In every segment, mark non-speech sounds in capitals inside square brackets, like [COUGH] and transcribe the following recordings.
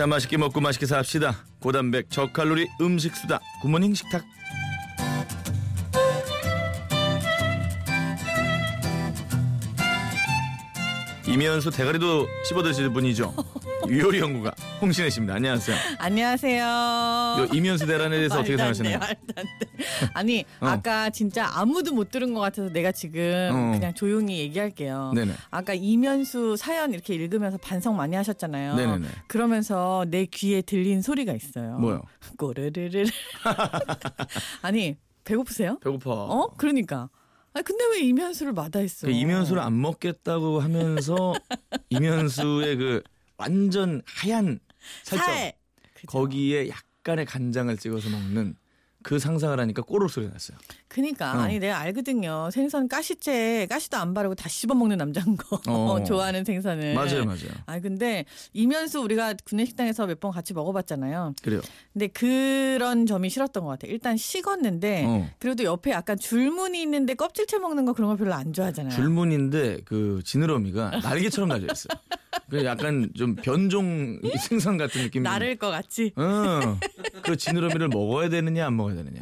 자 맛있게 먹고 맛있게 삽시다. 고단백 저칼로리 음식 수다. 굿모닝 식탁. 이면수 대가리도 씹어 드시는 분이죠. [LAUGHS] 유효리 연구가 홍신혜 씨입니다. 안녕하세요. 안녕하세요. 요 이면수 대란에 대해서 어떻게 말도 안 돼, 생각하시나요? 말도 안 돼. 아니 어. 아까 진짜 아무도 못 들은 것 같아서 내가 지금 어. 그냥 조용히 얘기할게요. 네네. 아까 이면수 사연 이렇게 읽으면서 반성 많이 하셨잖아요. 네네네. 그러면서 내 귀에 들린 소리가 있어요. 뭐요? 꼬르르르. [LAUGHS] 아니 배고프세요? 배고파. 어? 그러니까. 아니 근데 왜 이면수를 마다했어? 그 이면수를 안 먹겠다고 하면서 [LAUGHS] 이면수의 그 완전 하얀 살점 살. 거기에 약간의 간장을 찍어서 먹는 그 상상을 하니까 꼬르륵 소리 났어요. 그니까 어. 아니 내가 알거든요. 생선 가시째 가시도 안 바르고 다 씹어 먹는 남자인 거 어. [LAUGHS] 좋아하는 생선을. 맞아요, 맞아요. 아 근데 이면수 우리가 구내식당에서 몇 번 같이 먹어봤잖아요. 그래요. 근데 그런 점이 싫었던 것 같아. 요 일단 식었는데 어. 그래도 옆에 약간 줄무늬 있는데 껍질째 먹는 거 그런 거 별로 안 좋아하잖아요. 줄무늬인데 그 지느러미가 날개처럼 달려 있어요. [LAUGHS] 그 약간 좀 변종 생선 같은 느낌이. 나를 것 같지? 어. 그 지느러미를 먹어야 되느냐 안 먹어야 되느냐.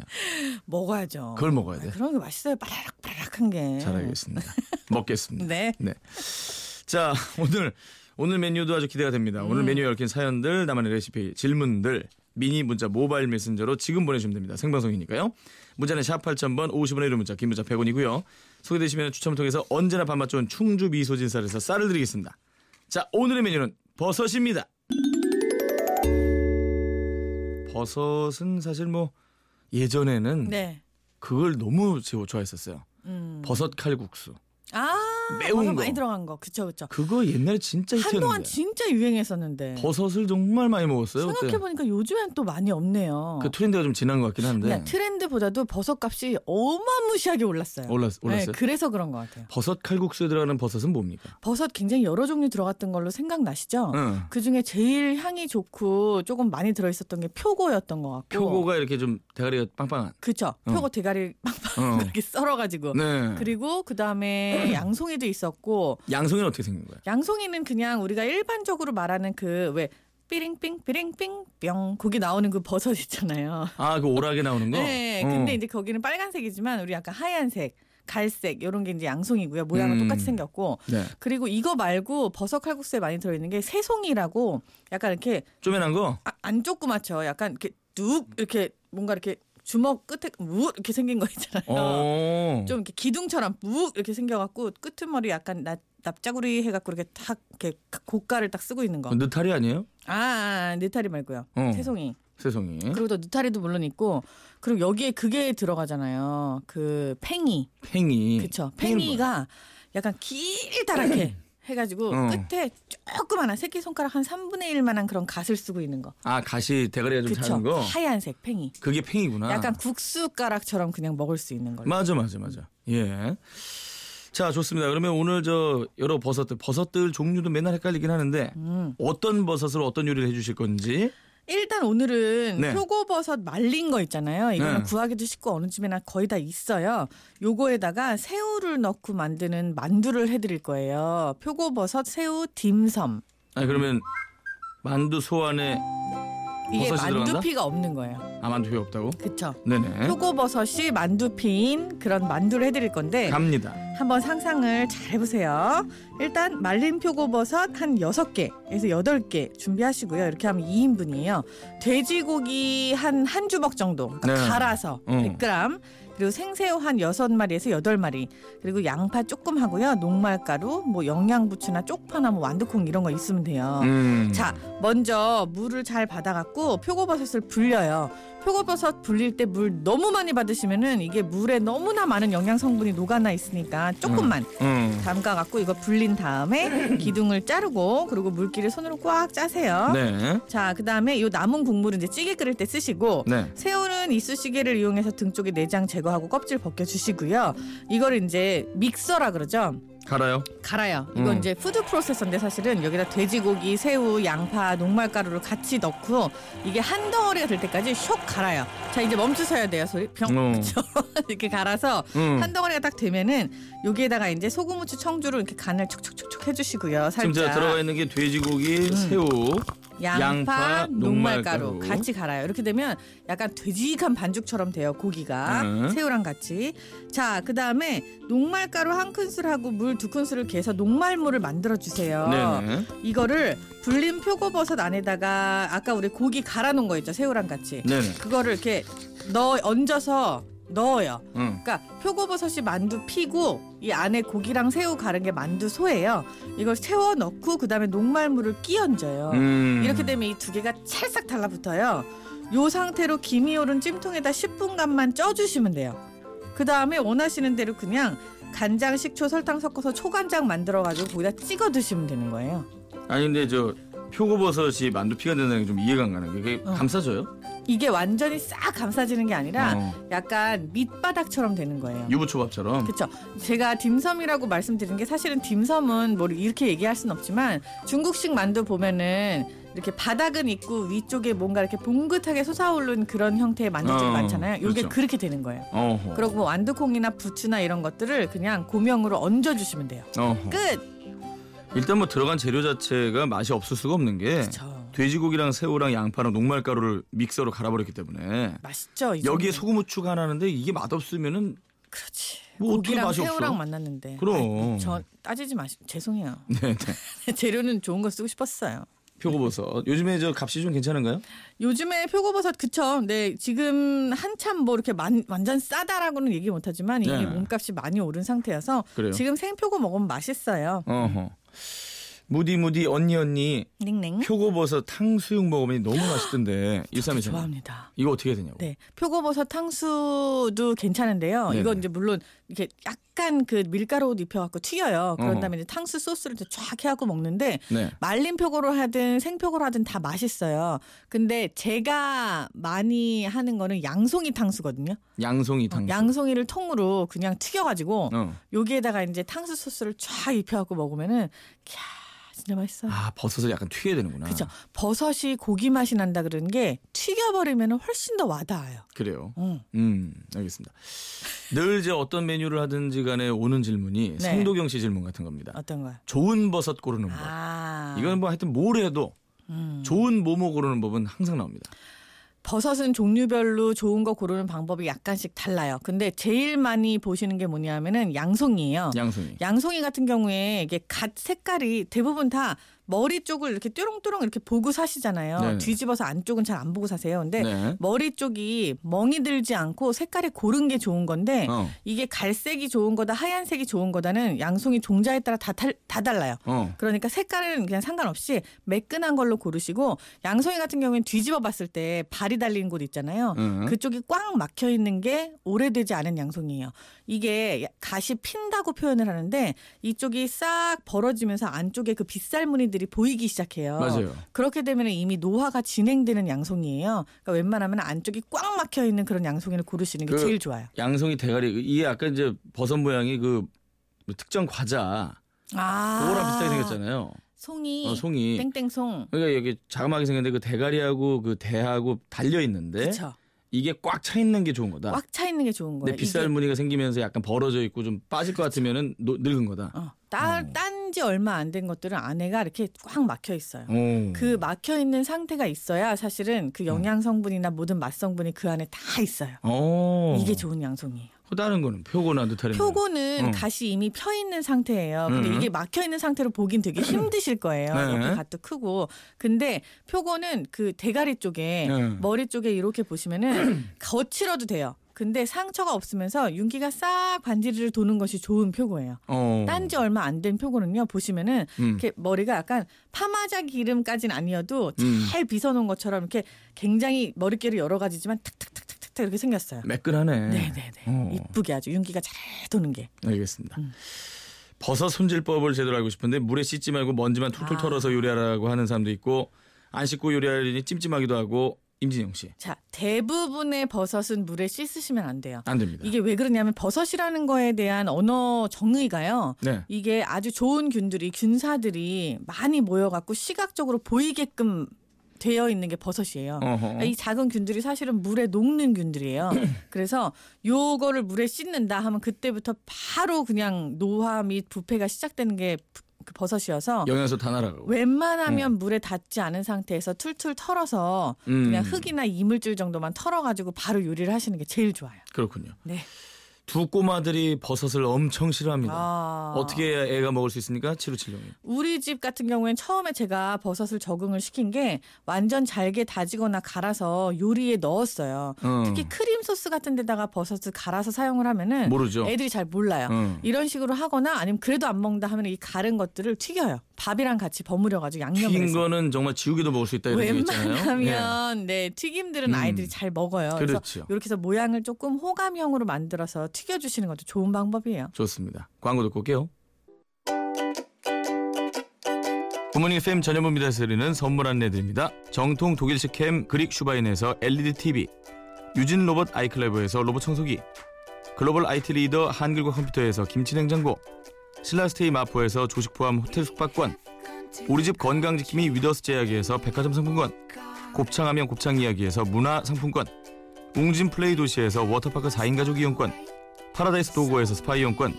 먹어야죠. 그걸 먹어야 돼. 그런 게 맛있어요. 바라락 바라락한 게. 잘 알겠습니다. [LAUGHS] 먹겠습니다. 네. 네. 자, 오늘 오늘 메뉴도 아주 기대가 됩니다. 음. 오늘 메뉴에 얽힌 사연들, 나만의 레시피, 질문들 미니 문자 모바일 메신저로 지금 보내주시면 됩니다. 생방송이니까요. 문자는 샵 8000번 50원의 유료 문자 긴 문자 100원이고요. 소개되시면 추첨을 통해서 언제나 밥맛 좋은 충주 미소진 쌀에서 쌀을 드리겠습니다. 자, 오늘의 메뉴는 버섯입니다. 버섯은 사실 뭐 예전에는 네. 그걸 너무 제가 좋아했었어요. 음. 버섯 칼국수. 아 매운 거. 많이 들어간 거. 그쵸 그쵸. 그거 옛날에 진짜 한동안 히트였는데. 진짜 유행했었는데. 버섯을 정말 많이 먹었어요. 그때. 생각해 보니까 요즘엔 또 많이 없네요. 그 트렌드가 좀 지난 것 같긴 한데. 그냥 트렌드보다도 버섯 값이 어마무시하게 올랐어요. 올랐, 올랐어요. 네, 그래서 그런 것 같아요. 버섯 칼국수에 들어가는 버섯은 뭡니까? 버섯 굉장히 여러 종류 들어갔던 걸로 생각나시죠? 응. 그 중에 제일 향이 좋고 조금 많이 들어있었던 게 표고였던 것 같고. 표고가 이렇게 좀 대가리가 빵빵한. 그쵸. 어. 표고 대가리 빵빵 어. 그렇게 썰어가지고. 네. 그리고 그 다음에 [CLEARS THROAT] 양송이 도 있었고 양송이는 어떻게 생긴 거야? 양송이는 그냥 우리가 일반적으로 말하는 그왜 삐링삥 삐링삥 뿅 거기 나오는 그 버섯 있잖아요. 아, 그 오락에 나오는 거? [LAUGHS] 네. 어. 근데 이제 거기는 빨간색이지만 우리 약간 하얀색, 갈색 이런 게 이제 양송이고요. 모양은 음. 똑같이 생겼고 네. 그리고 이거 말고 버섯 칼국수에 많이 들어있는 게 새송이라고 약간 이렇게 쪼매난 거? 아, 안 조그맣죠. 약간 이렇게 뚝 이렇게 뭔가 이렇게 주먹 끝에 무 이렇게 생긴 거 있잖아요. 어. 좀 이렇게 기둥처럼 묵 이렇게 생겨갖고 끄트머리 약간 납, 납자구리 해갖고 이렇게 탁 이렇게 고가를 딱 쓰고 있는 거. 느타리 아니에요? 아, 아 느타리 말고요. 어. 새송이. 새송이. 그리고 또 느타리도 물론 있고 그리고 여기에 그게 들어가잖아요. 그 팽이. 팽이. 그쵸. 팽이가 약간 길다랗게 [CLEARS THROAT] 해가지고 어. 끝에 조그만한 새끼 손가락 한 3분의 1만한 그런 갓을 쓰고 있는 거. 아, 가시 대가리가 좀 그쵸. 작은 거? 하얀색 팽이. 그게 팽이구나. 약간 국수가락처럼 그냥 먹을 수 있는 걸로. 맞아, 맞아, 맞아. 예. 자, 좋습니다. 그러면 오늘 저 여러 버섯들, 버섯들 종류도 맨날 헷갈리긴 하는데 음. 어떤 버섯으로 어떤 요리를 해주실 건지 일단 오늘은 네. 표고버섯 말린 거 있잖아요. 이거는 네. 구하기도 쉽고 어느 집에나 거의 다 있어요. 요거에다가 새우를 넣고 만드는 만두를 해드릴 거예요. 표고버섯 새우 딤섬. 아니 그러면 만두 소 안에 이게 버섯이? 만두피가 없는 거예요. 아 만두 회 없다고? 그쵸? 네네. 표고버섯이 만두피인 그런 만두를 해드릴 건데 갑니다. 한번 상상을 잘 해보세요. 일단 말린 표고버섯 한 6개에서 8개 준비하시고요. 이렇게 하면 2인분이에요. 돼지고기 한 한 주먹 정도 그러니까 네. 갈아서 어. 100g 그리고 생새우 한 6마리에서 8마리 그리고 양파 조금 하고요. 녹말가루 뭐 영양부추나 쪽파나 뭐 완두콩 이런 거 있으면 돼요. 음. 자, 먼저 물을 잘 받아갖고 표고버섯을 불려요. 표고버섯 불릴 때 물 너무 많이 받으시면은 이게 물에 너무나 많은 영양 성분이 녹아나 있으니까 조금만 음. 담가 갖고 이거 불린 다음에 기둥을 자르고 그리고 물기를 손으로 꽉 짜세요. 네. 자, 그 다음에 요 남은 국물은 이제 찌개 끓일 때 쓰시고 네. 새우는 이쑤시개를 이용해서 등 쪽에 내장 제거하고 껍질 벗겨 주시고요. 이거를 이제 믹서라 그러죠. 갈아요. 갈아요. 이건 음. 이제 food processor인데 사실은 여기다 돼지고기, 새우, 양파, 녹말가루를 같이 넣고 이게 한 덩어리가 될 때까지 쇽 갈아요. 자 이제 멈추셔야 돼요 소리. 병 어. 그쵸? [LAUGHS] 이렇게 갈아서 음. 한 덩어리가 딱 되면은 여기에다가 이제 소금, 후추, 청주로 이렇게 간을 촉촉촉촉 해주시고요. 지금 살짝. 제가 들어가 있는 게 돼지고기, 새우, 양파, 양파, 녹말가루 녹말가루. 같이 갈아요. 이렇게 되면 약간 되직한 반죽처럼 돼요. 고기가 음. 새우랑 같이. 자, 그 다음에 녹말가루 한 큰술하고 물 두 큰술을 개서 녹말물을 만들어 주세요. 네네. 이거를 불린 표고버섯 안에다가 아까 우리 고기 갈아 놓은 거 있죠. 새우랑 같이. 네네. 그거를 이렇게 넣어 얹어서 넣어요. 응. 그러니까 표고버섯이 만두 피고 이 안에 고기랑 새우 가른 게 만두 소예요. 이걸 세워 넣고 그다음에 녹말물을 끼얹어요. 음. 이렇게 되면 이 두 개가 찰싹 달라붙어요. 요 상태로 김이 오른 찜통에다 10분간만 쪄주시면 돼요. 그 다음에 원하시는 대로 그냥 간장, 식초, 설탕 섞어서 초간장 만들어가지고 거기다 찍어 드시면 되는 거예요. 아니 근데 저 표고버섯이 만두 피가 된다는 게 좀 이해가 안 가는 게 어. 감싸져요? 이게 완전히 싹 감싸지는 게 아니라 어. 약간 밑바닥처럼 되는 거예요. 유부초밥처럼. 그렇죠. 제가 딤섬이라고 말씀드린 게 사실은 딤섬은 뭐 이렇게 얘기할 수는 없지만 중국식 만두 보면은 이렇게 바닥은 있고 위쪽에 뭔가 이렇게 봉긋하게 솟아오른 그런 형태의 만두들이 어, 많잖아요. 이게 그렇죠. 그렇게 되는 거예요. 어허. 그리고 뭐 완두콩이나 부추나 이런 것들을 그냥 고명으로 얹어 주시면 돼요. 어허. 끝. 일단 뭐 들어간 재료 자체가 맛이 없을 수가 없는 게 그렇죠. 돼지고기랑 새우랑 양파랑 녹말가루를 믹서로 갈아버렸기 때문에 맛있죠. 이 여기에 정도면. 소금 후추 가 하나는데 이게 맛없으면은 그렇지. 뭐 어떻게 고기랑 맛이 새우랑? 만났는데. 그럼. 아이고, 저 따지지 마시. 죄송해요. [LAUGHS] 네, 네. [LAUGHS] 재료는 좋은 거 쓰고 싶었어요. 표고버섯. 요즘에 저 값이 좀 괜찮은가요? 요즘에 표고버섯 그쵸? 네 지금 한참 뭐 이렇게 만, 완전 싸다라고는 얘기 못하지만 이게 네. 몸값이 많이 오른 상태여서 그래요. 지금 생표고 먹으면 맛있어요. 어허. 무디 무디 언니 언니 닝닝. 표고버섯 탕수육 먹으면 너무 맛있던데 [GASPS] 일삼이 잖 좋아합니다. 이거 어떻게 해야 되냐고. 네, 표고버섯 탕수도 괜찮은데요. 네네. 이건 이제 물론 이렇게 약간 그 밀가루 옷 입혀갖고 튀겨요. 그런 어허. 다음에 이제 탕수 소스를 이제 쫙 해갖고 먹는데 네. 말린 표고로 하든 생표고로 하든 다 맛있어요. 근데 제가 많이 하는 거는 양송이 탕수거든요. 양송이 탕수. 양송이를 통으로 그냥 튀겨가지고 어. 여기에다가 이제 탕수 소스를 쫙 입혀갖고 먹으면은 캬 진짜 맛있어. 아 버섯을 약간 튀겨야 되는구나. 그렇죠. 버섯이 고기 맛이 난다 그러는 게 튀겨버리면 훨씬 더 와닿아요. 그래요. 응. 음, 알겠습니다. 늘 이제 어떤 메뉴를 하든지 간에 오는 질문이 네. 송도경 씨 질문 같은 겁니다. 어떤 거야? 좋은 버섯 고르는 법. 아, 이건 뭐 하여튼 뭘 해도 음. 좋은 모모 고르는 법은 항상 나옵니다. 버섯은 종류별로 좋은 거 고르는 방법이 약간씩 달라요. 근데 제일 많이 보시는 게 뭐냐면은 양송이에요. 양송이. 양송이 같은 경우에 이게 갓 색깔이 대부분 다 머리 쪽을 이렇게 뚜렁뚜렁 이렇게 보고 사시잖아요. 네네. 뒤집어서 안쪽은 잘 안 보고 사세요. 근데 네. 머리 쪽이 멍이 들지 않고 색깔이 고른 게 좋은 건데 어. 이게 갈색이 좋은 거다 하얀색이 좋은 거다는 양송이 종자에 따라 다, 탈- 다 달라요. 어. 그러니까 색깔은 그냥 상관없이 매끈한 걸로 고르시고 양송이 같은 경우에는 뒤집어 봤을 때 발이 달린 곳 있잖아요. 응. 그쪽이 꽉 막혀 있는 게 오래되지 않은 양송이에요. 이게 가시 핀다고 표현을 하는데 이쪽이 싹 벌어지면서 안쪽에 그 빗살무늬들이 보이기 시작해요. 맞아요. 그렇게 되면 이미 노화가 진행되는 양송이에요. 그러니까 웬만하면 안쪽이 꽉 막혀 있는 그런 양송이를 고르시는 게 그 제일 좋아요. 양송이 대가리 이게 아까 이제 버섯 모양이 그뭐 특정 과자 아, 그거랑 비슷하게 생겼잖아요. 송이, 어, 송이. 땡땡송. 그러니까 여기 자그마하게 생겼는데 그 대가리하고 그 대하고 달려 있는데 그렇죠. 이게 꽉 차 있는 게 좋은 거다. 꽉 차 있는 게 좋은 거예요. 근데 빗살 무늬가 생기면서 약간 벌어져 있고 좀 빠질 것 같으면은 노- 늙은 거다. 어, 따, 어. 딴 지 얼마 안 된 것들은 안에가 이렇게 꽉 막혀 있어요. 오. 그 막혀 있는 상태가 있어야 사실은 그 영양 성분이나 모든 맛 성분이 그 안에 다 있어요. 오. 이게 좋은 양송이에요. 또 다른 거는 표고나 느타리. 표고는 어. 갓이 이미 펴 있는 상태예요. 근데 음. 이게 막혀 있는 상태로 보긴 되게 힘드실 거예요. 네. 이렇게 갓도 크고. 근데 표고는 그 대가리 쪽에 네. 머리 쪽에 이렇게 보시면은 [CLEARS THROAT] 거칠어도 돼요. 근데 상처가 없으면서 윤기가 싹 반지를 도는 것이 좋은 표고예요. 어. 딴지 얼마 안 된 표고는요 보시면은 음. 이렇게 머리가 약간 파마자 기름까지는 아니어도 음. 잘 빗어놓은 것처럼 이렇게 굉장히 머릿결이 여러 가지지만 탁탁탁탁탁 이렇게 생겼어요. 매끈하네. 네네네. 어. 이쁘게 아주 윤기가 잘 도는 게. 알겠습니다. 음. 버섯 손질법을 제대로 알고 싶은데 물에 씻지 말고 먼지만 툴툴 아. 털어서 요리하라고 하는 사람도 있고 안 씻고 요리하려니 찜찜하기도 하고 임진영 씨. 자 대부분의 버섯은 물에 씻으시면 안 돼요. 안 됩니다. 이게 왜 그러냐면 버섯이라는 거에 대한 언어 정의가요. 네. 이게 아주 좋은 균들이 균사들이 많이 모여 갖고 시각적으로 보이게끔 되어 있는 게 버섯이에요. 어허. 이 작은 균들이 사실은 물에 녹는 균들이에요. [CLEARS THROAT] 그래서 요거를 물에 씻는다 하면 그때부터 바로 그냥 노화 및 부패가 시작되는 게 그 버섯이어서 영양소 다 날아가고. 웬만하면 물에 닿지 않은 상태에서 툴툴 털어서 음. 그냥 흙이나 이물질 정도만 털어가지고 바로 요리를 하시는 게 제일 좋아요. 그렇군요. 네. 두 꼬마들이 버섯을 엄청 싫어합니다. 아. 어떻게 해야 애가 먹을 수 있습니까? 7576님. 우리 집 같은 경우엔 처음에 제가 버섯을 적응을 시킨 게 완전 잘게 다지거나 갈아서 요리에 넣었어요. 어. 특히 크림 소스 같은 데다가 버섯을 갈아서 사용을 하면은 모르죠. 애들이 잘 몰라요. 어. 이런 식으로 하거나 아니면 그래도 안 먹는다 하면 이 가른 것들을 튀겨요. 밥이랑 같이 버무려 가지고 양념을 튀긴 해서. 거는 정말 지우개도 먹을 수 있다 이런 얘기 있잖아요. 웬만하면 네 튀김들은 음. 아이들이 잘 먹어요. 그래서 그렇죠. 이렇게 해서 모양을 조금 호감형으로 만들어서 튀겨 주시는 것도 좋은 방법이에요. 좋습니다. 광고 듣고 올게요. 굿모닝 FM 전현무입니다에서 드리는 선물 안내드립니다. 정통 독일식 캠핑 그릴 슈바인에서 LED TV 유진 로봇 아이클레버에서 로봇 청소기 글로벌 IT 리더 한글과 컴퓨터에서 김치 냉장고 신라스테이 마포에서 조식 포함 호텔 숙박권 우리 집 건강지킴이 위더스 제약에서 백화점 상품권 곱창하면 곱창 이야기에서 문화 상품권 웅진 플레이 도시에서 워터파크 4인 가족 이용권 파라다이스 도고에서 스파 이용권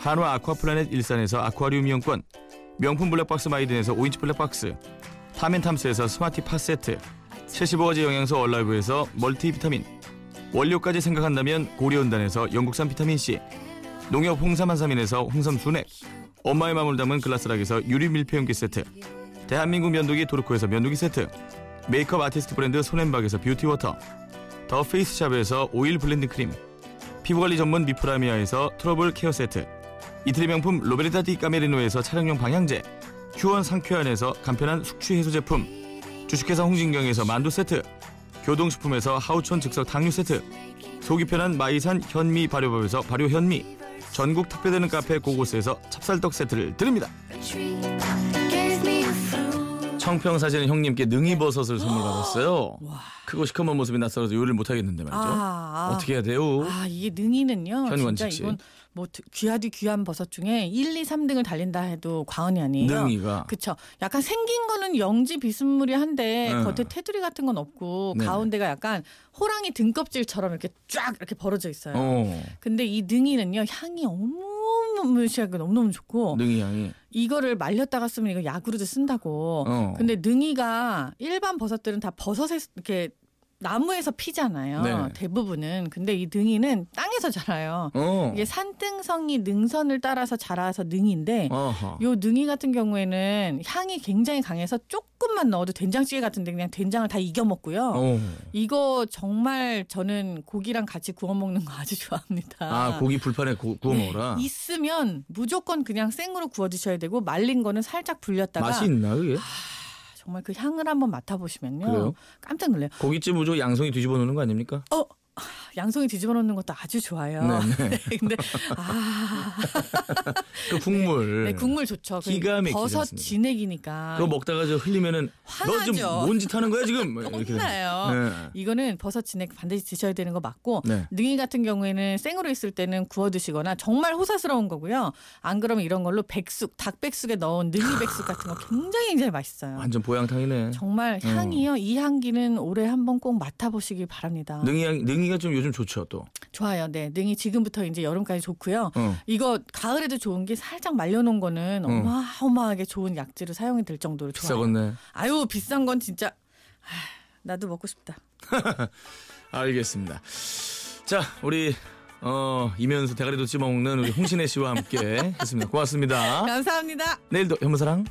한화 아쿠아플라넷 일산에서 아쿠아리움 이용권 명품 블랙박스 마이든에서 5인치 블랙박스 탐앤탐스에서 스마티 파 세트 75가지 영양소 얼라이브에서 멀티비타민 원료까지 생각한다면 고려은단에서 영국산 비타민C 농협 홍삼 한삼인에서 홍삼 순액 엄마의 마음을 담은 글라스락에서 유리 밀폐용기 세트. 대한민국 면도기 도르코에서 면도기 세트. 메이크업 아티스트 브랜드 손앤박에서 뷰티워터. 더 페이스샵에서 오일 블렌딩 크림. 피부관리 전문 미프라미아에서 트러블 케어 세트. 이태리 명품 로베르타 디 까메리노에서 차량용 방향제. 휴원 상쾌한에서 간편한 숙취 해소 제품. 주식회사 홍진경에서 만두 세트. 교동식품에서 하우촌 즉석 탕류 세트. 속이 편한 마이산 현미 발효법에서 발효 현미 전국 택배되는 카페 고고스에서 찹쌀떡 세트를 드립니다. 청평 사시는 형님께 능이버섯을 선물 받았어요. 와. 크고 시커먼 모습이 낯설어서 요리를 못하겠는데 말이죠 아, 아. 어떻게 해야 돼요? 아 이게 능이는요. 진짜 씨. 이건 뭐 드- 귀하디 귀한 버섯 중에 1, 2, 3등을 달린다 해도 과언이 아니에요. 능이가 그쵸. 약간 생긴 거는 영지 비스무리한데 응. 겉에 테두리 같은 건 없고 네네. 가운데가 약간 호랑이 등껍질처럼 이렇게 쫙 이렇게 벌어져 있어요. 어, 근데 이 능이는요 향이 어마무시하게 너무너무 좋고 능이 향이 이거를 말렸다가 쓰면 이거 약으로도 쓴다고. 어. 근데 능이가 일반 버섯들은 다 버섯에 이렇게 나무에서 피잖아요. 네. 대부분은. 근데 이 능이는 땅에서 자라요. 어. 이게 산등성이 능선을 따라서 자라서 능인데 어허. 요 능이 같은 경우에는 향이 굉장히 강해서 조금만 넣어도 된장찌개 같은데 그냥 된장을 다 이겨 먹고요. 어. 이거 정말 저는 고기랑 같이 구워 먹는 거 아주 [LAUGHS] 좋아합니다. 아 고기 불판에 구, 구워 네, 먹어라. 있으면 무조건 그냥 생으로 구워 드셔야 되고 말린 거는 살짝 불렸다가 맛이 있나 그게? 정말 그 향을 한번 맡아보시면요. 그래요? 깜짝 놀래요. 고깃집 무조 양송이 뒤집어 놓는 거 아닙니까? 어, 양송이 뒤집어 놓는 것도 아주 좋아요. 네, 네. [LAUGHS] 근데 아, 그 국물. 네, 국물 좋죠. 그 기가 막히지 버섯 않습니까? 진액이니까 그거 먹다가 저 흘리면은 너 화나죠. 지금 뭔짓 하는 거야 지금? 뭐 이렇게 혼나요. 됩니다. 이거는 버섯 진액 반드시 드셔야 되는 거 맞고 네. 네. 능이 같은 경우에는 생으로 있을 때는 구워 드시거나 정말 호사스러운 거고요. 안 그러면 이런 걸로 백숙, 닭백숙에 넣은 능이 백숙 같은 거 굉장히 굉장히 맛있어요. 완전 보양탕이네. 정말 어. 향이요. 이 향기는 올해 한번 꼭 맡아보시기 바랍니다. 능이 향 능이 가 좀 요즘 좋죠 또. 좋아요. 네. 능이 지금부터 이제 여름까지 좋고요. 어. 이거 가을에도 좋은 게 살짝 말려놓은 거는 어. 어마어마하게 좋은 약재로 사용이 될 정도로 좋아요. 비싸겠네. 아유 비싼 건 진짜 아, 나도 먹고 싶다. [LAUGHS] 알겠습니다. 자 우리 어 이면수 대가리도 씹어 먹는 우리 홍신혜 씨와 함께 했습니다. 고맙습니다. [LAUGHS] 감사합니다. 내일도 현무사랑.